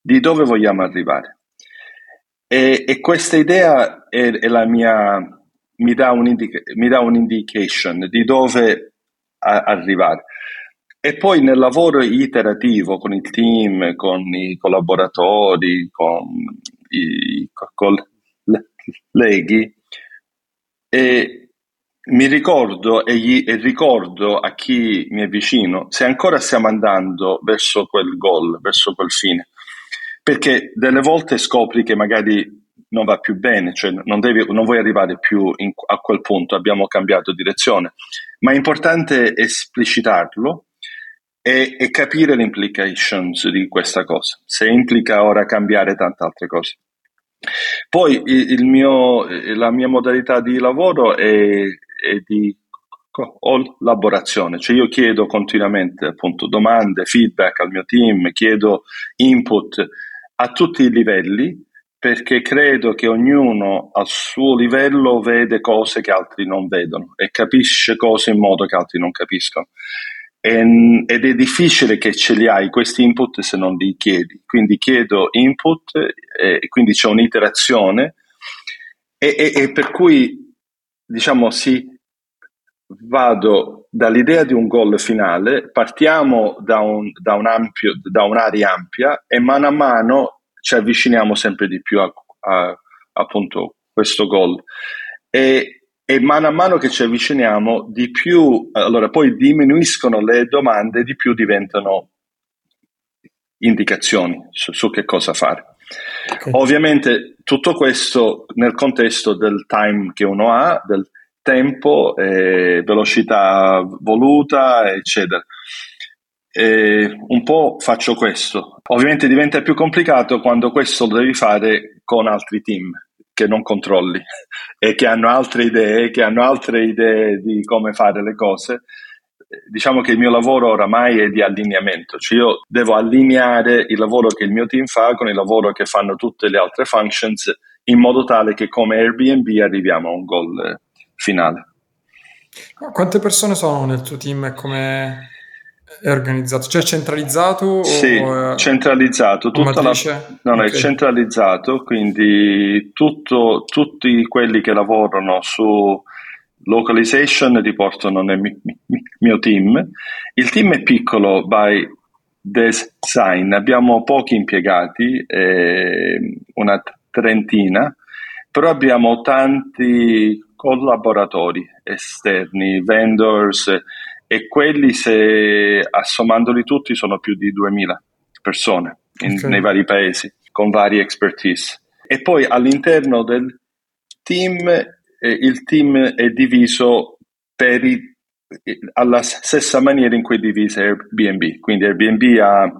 di dove vogliamo arrivare. E, e questa idea è, è mia, mi dà, mi dà un'indication di dove a, arrivare. E poi nel lavoro iterativo con il team, con i collaboratori, con i colleghi, mi ricordo e, gli, e, ricordo a chi mi è vicino se ancora stiamo andando verso quel goal, verso quel fine. Perché delle volte scopri che magari non va più bene, cioè non, devi, non vuoi arrivare più in, a quel punto, abbiamo cambiato direzione. Ma è importante esplicitarlo e, e capire le implications di questa cosa, se implica ora cambiare tante altre cose. Poi il mio, la mia modalità di lavoro è, è di collaborazione, cioè io chiedo continuamente appunto domande, feedback al mio team, chiedo input a tutti i livelli perché credo che ognuno al suo livello vede cose che altri non vedono e capisce cose in modo che altri non capiscono. Ehm, ed è difficile che ce li hai questi input se non li chiedi. Quindi chiedo input e quindi c'è un'iterazione e, e, e per cui diciamo sì, vado dall'idea di un goal finale, partiamo da, un, da, un ampio, da un'area ampia e mano a mano ci avviciniamo sempre di più a, a appunto questo goal. E, e mano a mano che ci avviciniamo, di più, allora poi diminuiscono le domande, di più diventano indicazioni su, su che cosa fare. Okay. Ovviamente tutto questo nel contesto del time che uno ha, del tempo, eh, velocità voluta, eccetera. E un po' faccio questo. Ovviamente diventa più complicato quando questo lo devi fare con altri team che non controlli e che hanno altre idee, che hanno altre idee di come fare le cose. Diciamo che il mio lavoro oramai è di allineamento, cioè io devo allineare il lavoro che il mio team fa con il lavoro che fanno tutte le altre functions in modo tale che come Airbnb arriviamo a un goal finale. Quante persone sono nel tuo team e come è organizzato? Cioè centralizzato? Sì, o, centralizzato. Tutta la, no, okay. è centralizzato, quindi tutto, tutti quelli che lavorano su localization riportano nel mio team. Il team è piccolo by design, abbiamo pochi impiegati, eh, una trentina, però abbiamo tanti collaboratori esterni, vendors, e quelli se assommandoli tutti sono più di 2000 persone in, okay. nei vari paesi con varie expertise. E poi all'interno del team, eh, il team è diviso per i, alla stessa maniera in cui è divisa Airbnb. Quindi Airbnb ha,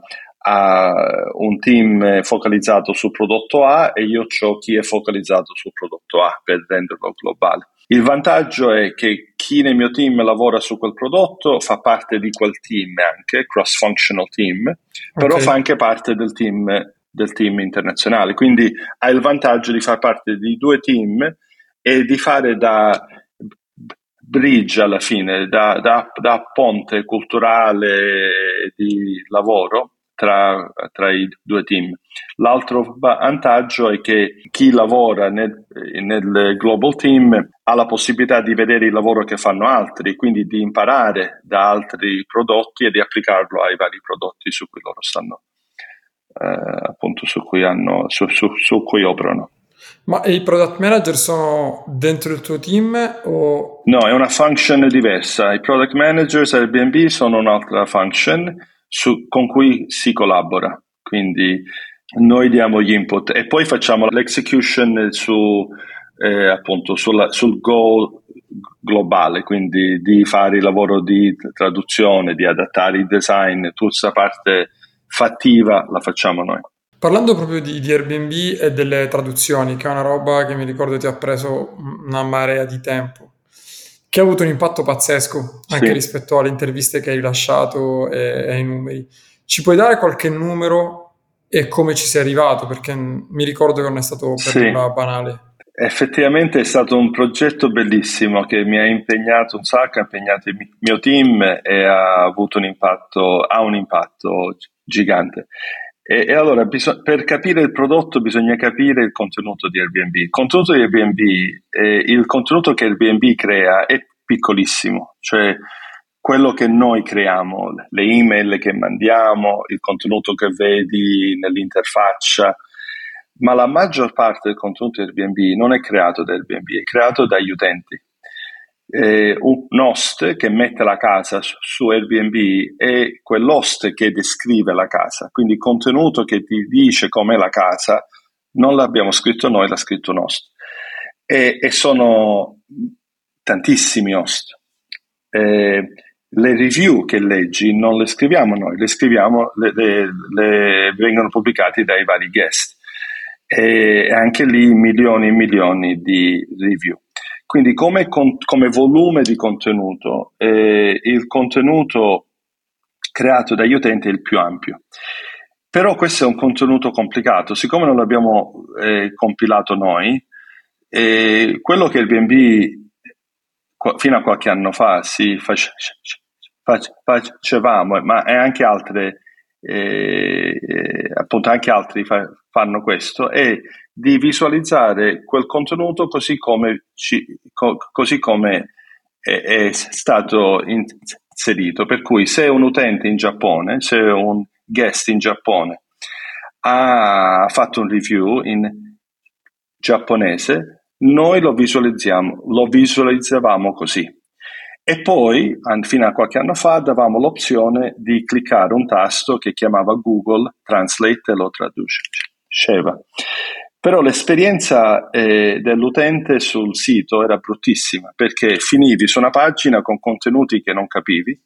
ha, un team focalizzato sul prodotto A e io ho chi è focalizzato sul prodotto A per renderlo globale. Il vantaggio è che chi nel mio team lavora su quel prodotto fa parte di quel team anche, cross-functional team, però okay. fa anche parte del team, del team internazionale. Quindi ha il vantaggio di far parte di due team e di fare da bridge alla fine, da, da, da ponte culturale di lavoro tra, tra, i due team. L'altro vantaggio è che chi lavora nel, nel, global team ha la possibilità di vedere il lavoro che fanno altri, quindi di imparare da altri prodotti e di applicarlo ai vari prodotti su cui loro stanno, eh, appunto, su cui, hanno, su, su, su cui operano. Ma i product manager sono dentro il tuo team o... No, è una function diversa. I product managers Airbnb sono un'altra function su, con cui si collabora. Quindi noi diamo gli input e poi facciamo l'execution su, eh, appunto sulla, sul goal globale, quindi di fare il lavoro di traduzione, di adattare il design, tutta questa parte fattiva la facciamo noi. Parlando proprio di, di, Airbnb e delle traduzioni, che è una roba che mi ricordo ti ha preso una marea di tempo, che ha avuto un impatto pazzesco anche sì. rispetto alle interviste che hai rilasciato e, e ai numeri. Ci puoi dare qualche numero e come ci sei arrivato? Perché mi ricordo che non è stato per sì. banale. Effettivamente è stato un progetto bellissimo che mi ha impegnato un sacco, ha impegnato il mio team e ha avuto un impatto, ha un impatto gigante. E, e allora bis- per capire il prodotto bisogna capire il contenuto di Airbnb. Il contenuto di Airbnb, eh, il contenuto che Airbnb crea è piccolissimo, cioè quello che noi creiamo, le email che mandiamo, il contenuto che vedi nell'interfaccia, ma la maggior parte del contenuto di Airbnb non è creato da Airbnb, è creato dagli utenti eh, un host che mette la casa su, Airbnb è quell'host che descrive la casa, quindi il contenuto che ti dice com'è la casa non l'abbiamo scritto noi, l'ha scritto un host. E, e sono tantissimi host. Eh, le review che leggi non le scriviamo noi, le scriviamo, le, le, le vengono pubblicate dai vari guest. E anche lì milioni e milioni di review. Quindi come, come volume di contenuto, eh, il contenuto creato dagli utenti è il più ampio. Però questo è un contenuto complicato, siccome non l'abbiamo eh, compilato noi, eh, quello che il BNB fino a qualche anno fa si face, face, facevamo, ma anche altre, eh, eh, appunto anche altri fa, fanno questo, è di visualizzare quel contenuto così come, ci, co, così come è, è, stato inserito. Per cui se un utente in Giappone, se un guest in Giappone ha fatto un review in giapponese, noi lo visualizziamo, lo visualizzavamo così. E poi, fino a qualche anno fa, davamo l'opzione di cliccare un tasto che chiamava Google Translate e lo traduceva. Però l'esperienza eh, dell'utente sul sito era bruttissima perché finivi su una pagina con contenuti che non capivi,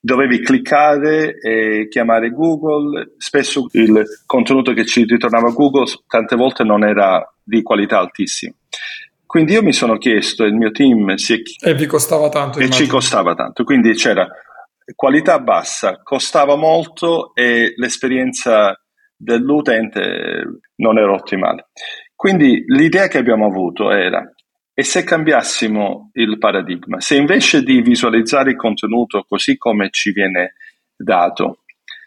dovevi cliccare e chiamare Google, spesso il contenuto che ci ritornava Google tante volte non era di qualità altissima. Quindi io mi sono chiesto, il mio team si è... E vi costava tanto. E immagino. ci costava tanto, quindi c'era qualità bassa, costava molto e l'esperienza dell'utente non era ottimale. Quindi l'idea che abbiamo avuto era, e se cambiassimo il paradigma, se invece di visualizzare il contenuto così come ci viene dato,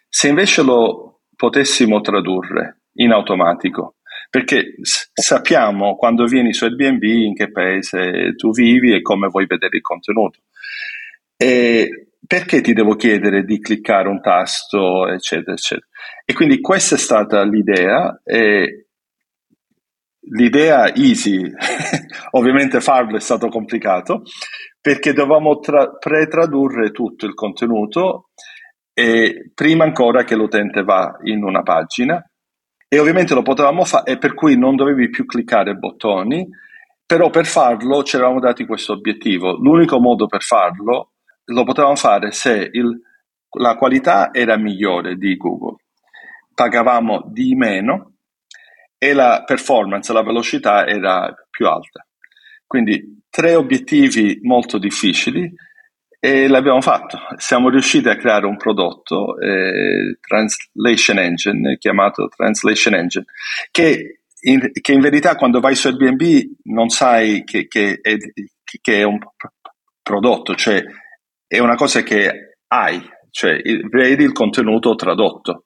se invece lo potessimo tradurre in automatico, perché sappiamo quando vieni su Airbnb in che paese tu vivi e come vuoi vedere il contenuto. E perché ti devo chiedere di cliccare un tasto, eccetera, eccetera. E quindi questa è stata l'idea. E l'idea easy, ovviamente farlo è stato complicato, perché dovevamo tra- pretradurre tutto il contenuto e prima ancora che l'utente va in una pagina. E ovviamente lo potevamo fare, e per cui non dovevi più cliccare bottoni, però per farlo ci eravamo dati questo obiettivo. L'unico modo per farlo lo potevamo fare se il, la qualità era migliore di Google, pagavamo di meno e la performance, la velocità era più alta. Quindi tre obiettivi molto difficili e l'abbiamo fatto. Siamo riusciti a creare un prodotto, eh, Translation Engine, chiamato Translation Engine, che in, che in, verità quando vai su Airbnb non sai che, che, è, che è un prodotto, cioè è una cosa che hai, cioè vedi il contenuto tradotto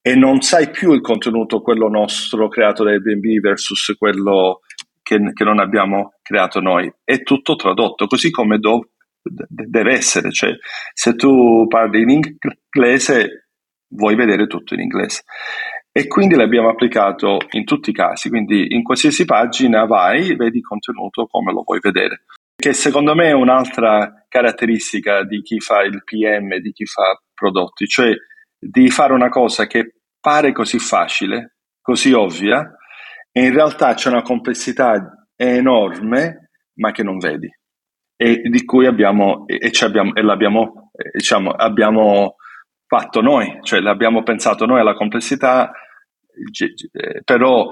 e non sai più il contenuto, quello nostro creato da Airbnb versus quello che, che non abbiamo creato noi. È tutto tradotto, così come do, deve essere. Cioè, se tu parli in inglese, vuoi vedere tutto in inglese. E quindi l'abbiamo applicato in tutti i casi, quindi in qualsiasi pagina vai, vedi il contenuto come lo vuoi vedere che secondo me è un'altra caratteristica di chi fa il PM, di chi fa prodotti, cioè di fare una cosa che pare così facile, così ovvia, e in realtà c'è una complessità enorme, ma che non vedi, e di cui abbiamo, e, abbiamo, e l'abbiamo, diciamo, abbiamo fatto noi, cioè l'abbiamo pensato noi alla complessità eh, però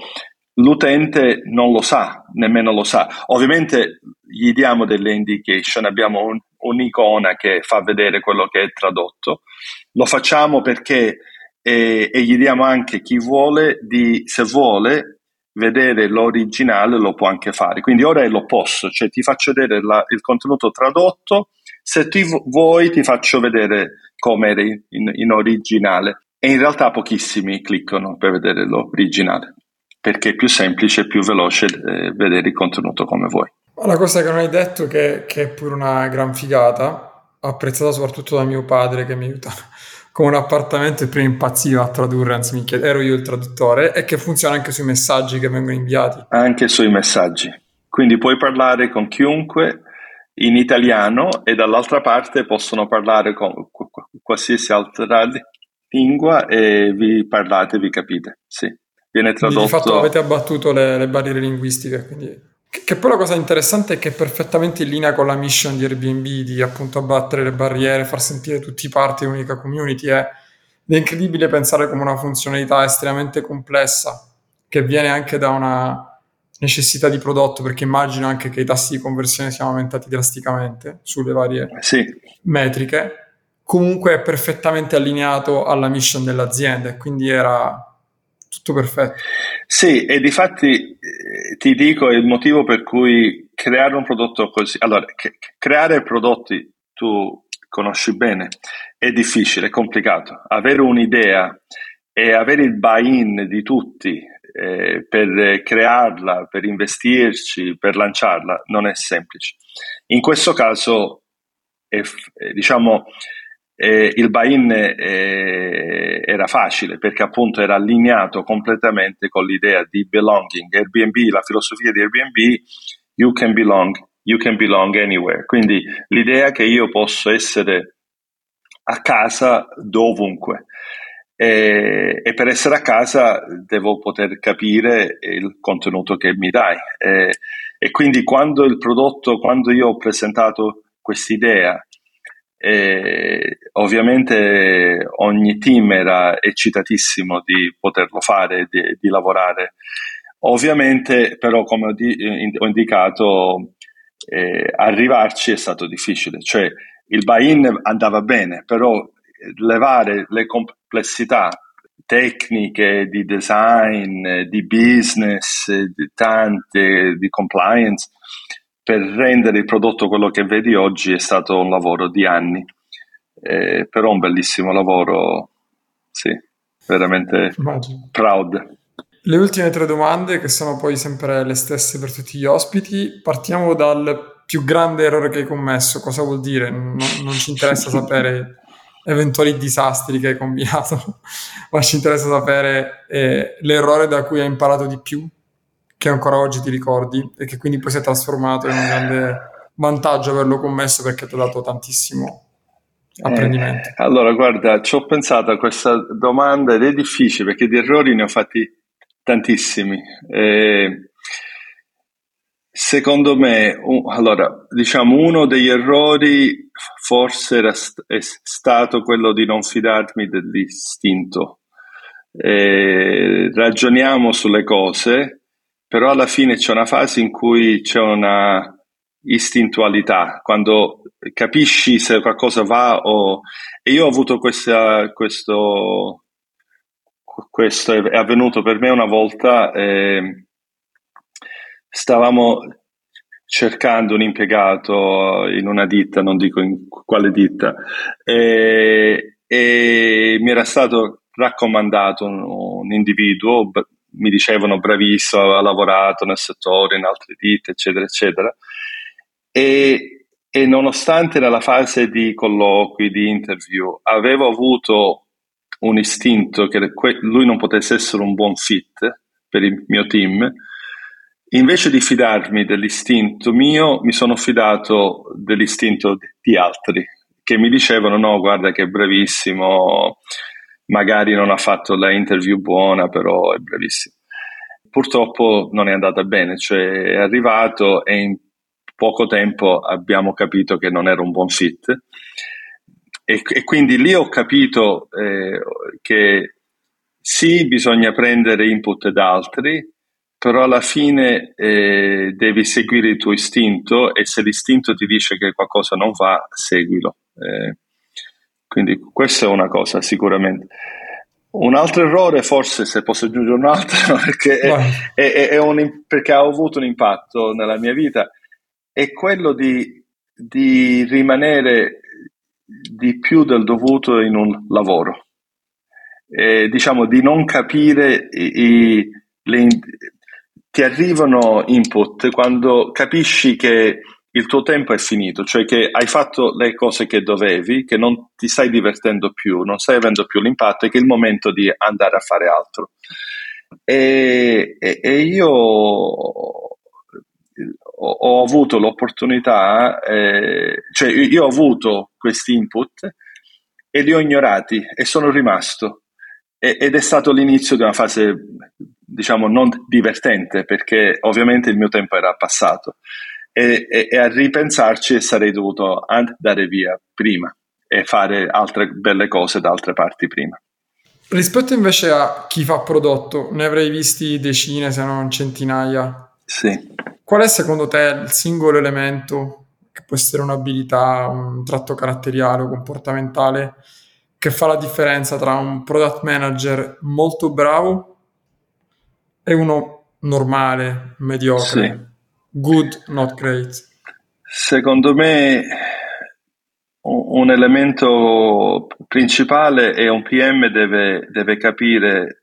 l'utente non lo sa, nemmeno lo sa. Ovviamente gli diamo delle indication, abbiamo un, un'icona che fa vedere quello che è tradotto, lo facciamo perché e, e gli diamo anche chi vuole di, se vuole vedere l'originale lo può anche fare. Quindi ora è l'opposto, cioè ti faccio vedere la, il contenuto tradotto, se ti vuoi ti faccio vedere come era in, in, originale. E in realtà pochissimi cliccano per vedere l'originale, perché è più semplice e più veloce eh, vedere il contenuto come vuoi. La cosa che non hai detto, che, che è pure una gran figata, apprezzata soprattutto da mio padre che mi aiuta con un appartamento e prima impazziva a tradurre, anzi mi chiede, ero io il traduttore, e che funziona anche sui messaggi che vengono inviati. Anche sui messaggi. Quindi puoi parlare con chiunque in italiano e dall'altra parte possono parlare con qualsiasi altra lingua e vi parlate, vi capite. Sì, viene tradotto. Di fatto avete abbattuto le, le barriere linguistiche, quindi che poi la cosa interessante è che è perfettamente in linea con la mission di Airbnb di appunto abbattere le barriere, far sentire tutti parte di un'unica community. È, è incredibile pensare come una funzionalità estremamente complessa che viene anche da una necessità di prodotto, perché immagino anche che i tassi di conversione siano aumentati drasticamente sulle varie sì. metriche. Comunque è perfettamente allineato alla mission dell'azienda e quindi era tutto perfetto. Sì, e di fatti eh, ti dico il motivo per cui creare un prodotto così, allora, che, creare prodotti tu conosci bene, è difficile, è complicato. Avere un'idea e avere il buy-in di tutti eh, per crearla, per investirci, per lanciarla, non è semplice. In questo caso, è, diciamo, eh, il buy-in eh, era facile perché appunto era allineato completamente con l'idea di belonging. Airbnb, la filosofia di Airbnb, you can belong, you can belong anywhere. Quindi l'idea che io posso essere a casa dovunque. E, e, per essere a casa devo poter capire il contenuto che mi dai. E, e quindi quando il prodotto, quando io ho presentato quest'idea e ovviamente ogni team era eccitatissimo di poterlo fare, di, di lavorare. Ovviamente, però, come ho, di, ho indicato, eh, arrivarci è stato difficile, cioè il buy-in andava bene, però levare le complessità tecniche di design, di business, di tante, di compliance, per rendere il prodotto quello che vedi oggi è stato un lavoro di anni, eh, però un bellissimo lavoro, sì, veramente Immagino. proud. Le ultime tre domande, che sono poi sempre le stesse per tutti gli ospiti, partiamo dal più grande errore che hai commesso, cosa vuol dire? Non, non ci interessa sapere eventuali disastri che hai combinato, ma ci interessa sapere eh, l'errore da cui hai imparato di più che ancora oggi ti ricordi e che quindi poi si è trasformato in un grande vantaggio averlo commesso perché ti ha dato tantissimo apprendimento. Eh, allora, guarda, ci ho pensato a questa domanda ed è difficile perché di errori ne ho fatti tantissimi. Eh, secondo me, un, allora, diciamo, uno degli errori forse era è stato quello di non fidarmi dell'istinto. Eh, ragioniamo sulle cose però alla fine c'è una fase in cui c'è una istintualità, quando capisci se qualcosa va o... E io ho avuto questa, questo, questo è avvenuto per me una volta, eh, stavamo cercando un impiegato in una ditta, non dico in quale ditta, e, e mi era stato raccomandato un, un individuo mi dicevano bravissimo, ha lavorato nel settore, in altre ditte, eccetera, eccetera. E, e nonostante nella fase di colloqui, di interview, avevo avuto un istinto che lui non potesse essere un buon fit per il mio team, invece di fidarmi dell'istinto mio, mi sono fidato dell'istinto di altri che mi dicevano no, guarda che è bravissimo, magari non ha fatto la interview buona, però è bravissimo. Purtroppo non è andata bene, cioè è arrivato e in poco tempo abbiamo capito che non era un buon fit. E, e quindi lì ho capito eh, che sì, bisogna prendere input da altri, però alla fine eh, devi seguire il tuo istinto e se l'istinto ti dice che qualcosa non va, seguilo. Eh, quindi questa è una cosa sicuramente. Un altro errore, forse se posso aggiungere un altro, perché, è, è, è un, perché ha avuto un impatto nella mia vita, è quello di, di rimanere di più del dovuto in un lavoro. Eh, diciamo di non capire i, i, le, ti arrivano input quando capisci che il tuo tempo è finito, cioè che hai fatto le cose che dovevi, che non ti stai divertendo più, non stai avendo più l'impatto e che è il momento di andare a fare altro. E, e, e io ho, ho, avuto l'opportunità, eh, cioè io ho avuto questi input e li ho ignorati e sono rimasto. E, ed è stato l'inizio di una fase, diciamo, non divertente perché ovviamente il mio tempo era passato e, e, e a ripensarci sarei dovuto andare via prima e fare altre belle cose da altre parti prima. Rispetto invece a chi fa prodotto, ne avrei visti decine se non centinaia. Sì. Qual è secondo te il singolo elemento, che può essere un'abilità, un tratto caratteriale o comportamentale, che fa la differenza tra un product manager molto bravo e uno normale, mediocre? Sì. Good, not great. Secondo me un elemento principale è un PM deve, deve capire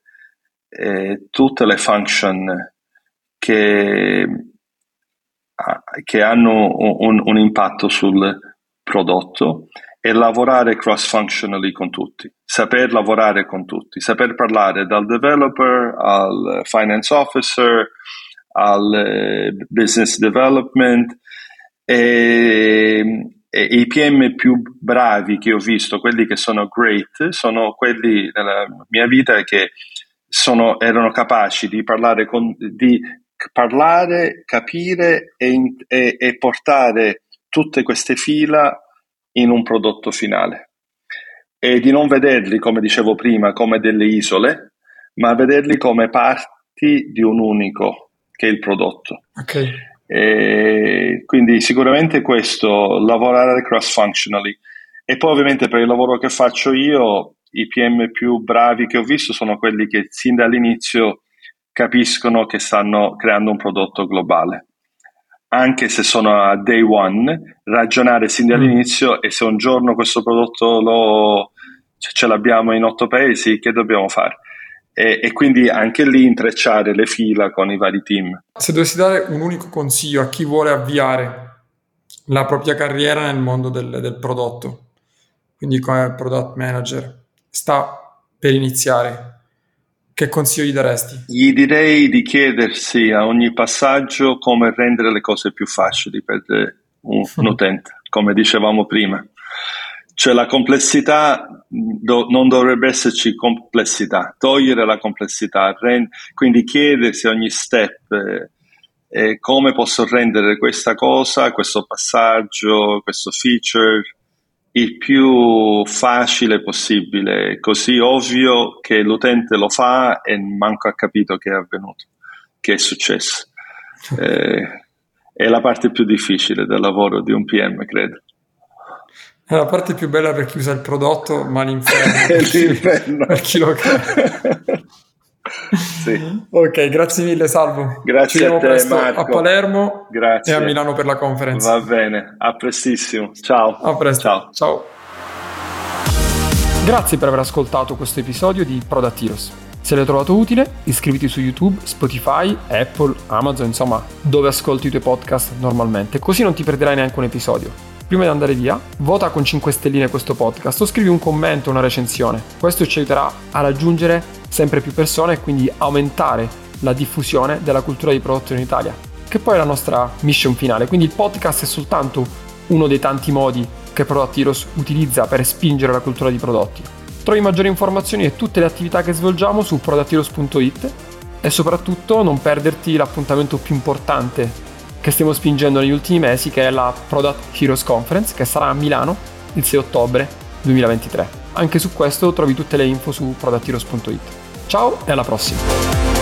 eh, tutte le function che, che hanno un, un, impatto sul prodotto e lavorare cross-functionally con tutti, saper lavorare con tutti, saper parlare dal developer al finance officer, al eh, business development e, e, i PM più bravi che ho visto, quelli che sono great, sono quelli nella mia vita che sono, erano capaci di parlare, con, di parlare capire e, e, e portare tutte queste fila in un prodotto finale. E di non vederli, come dicevo prima, come delle isole, ma vederli come parti di un unico che il prodotto. Okay. E quindi sicuramente questo, lavorare cross-functionally. E poi ovviamente per il lavoro che faccio io, i PM più bravi che ho visto sono quelli che sin dall'inizio capiscono che stanno creando un prodotto globale. Anche se sono a day one, ragionare sin dall'inizio e se un giorno questo prodotto lo, ce l'abbiamo in otto paesi, che dobbiamo fare? E, e, quindi anche lì intrecciare le fila con i vari team. Se dovessi dare un unico consiglio a chi vuole avviare la propria carriera nel mondo del, del prodotto, quindi come product manager, sta per iniziare, che consiglio gli daresti? Gli direi di chiedersi a ogni passaggio come rendere le cose più facili per un, un utente, come dicevamo prima. Cioè la complessità, do, non dovrebbe esserci complessità, togliere la complessità, rend, quindi chiedersi ogni step eh, eh, come posso rendere questa cosa, questo passaggio, questo feature il più facile possibile, così ovvio che l'utente lo fa e manco ha capito che è avvenuto, che è successo. Eh, è la parte più difficile del lavoro di un PM, credo. È la parte più bella per chi usa il prodotto, ma l'inferno l'inferno. per chi lo crea. sì. Ok, grazie mille Salvo. Grazie Ci a te Marco. a Palermo grazie. e a Milano per la conference. Va bene, a prestissimo. Ciao. A presto. Ciao. Ciao. Grazie per aver ascoltato questo episodio di Product Heroes. Se l'hai trovato utile, iscriviti su YouTube, Spotify, Apple, Amazon, insomma, dove ascolti i tuoi podcast normalmente, così non ti perderai neanche un episodio prima di andare via, vota con 5 stelline questo podcast o scrivi un commento, una recensione. Questo ci aiuterà a raggiungere sempre più persone e quindi aumentare la diffusione della cultura di prodotto in Italia, che poi è la nostra mission finale. Quindi il podcast è soltanto uno dei tanti modi che Product Heroes utilizza per spingere la cultura di prodotti. Trovi maggiori informazioni e tutte le attività che svolgiamo su productheroes.it e soprattutto non perderti l'appuntamento più importante che stiamo spingendo negli ultimi mesi, che è la Product Heroes Conference, che sarà a Milano il 6 ottobre 2023. Anche su questo trovi tutte le info su productheroes.it. Ciao e alla prossima!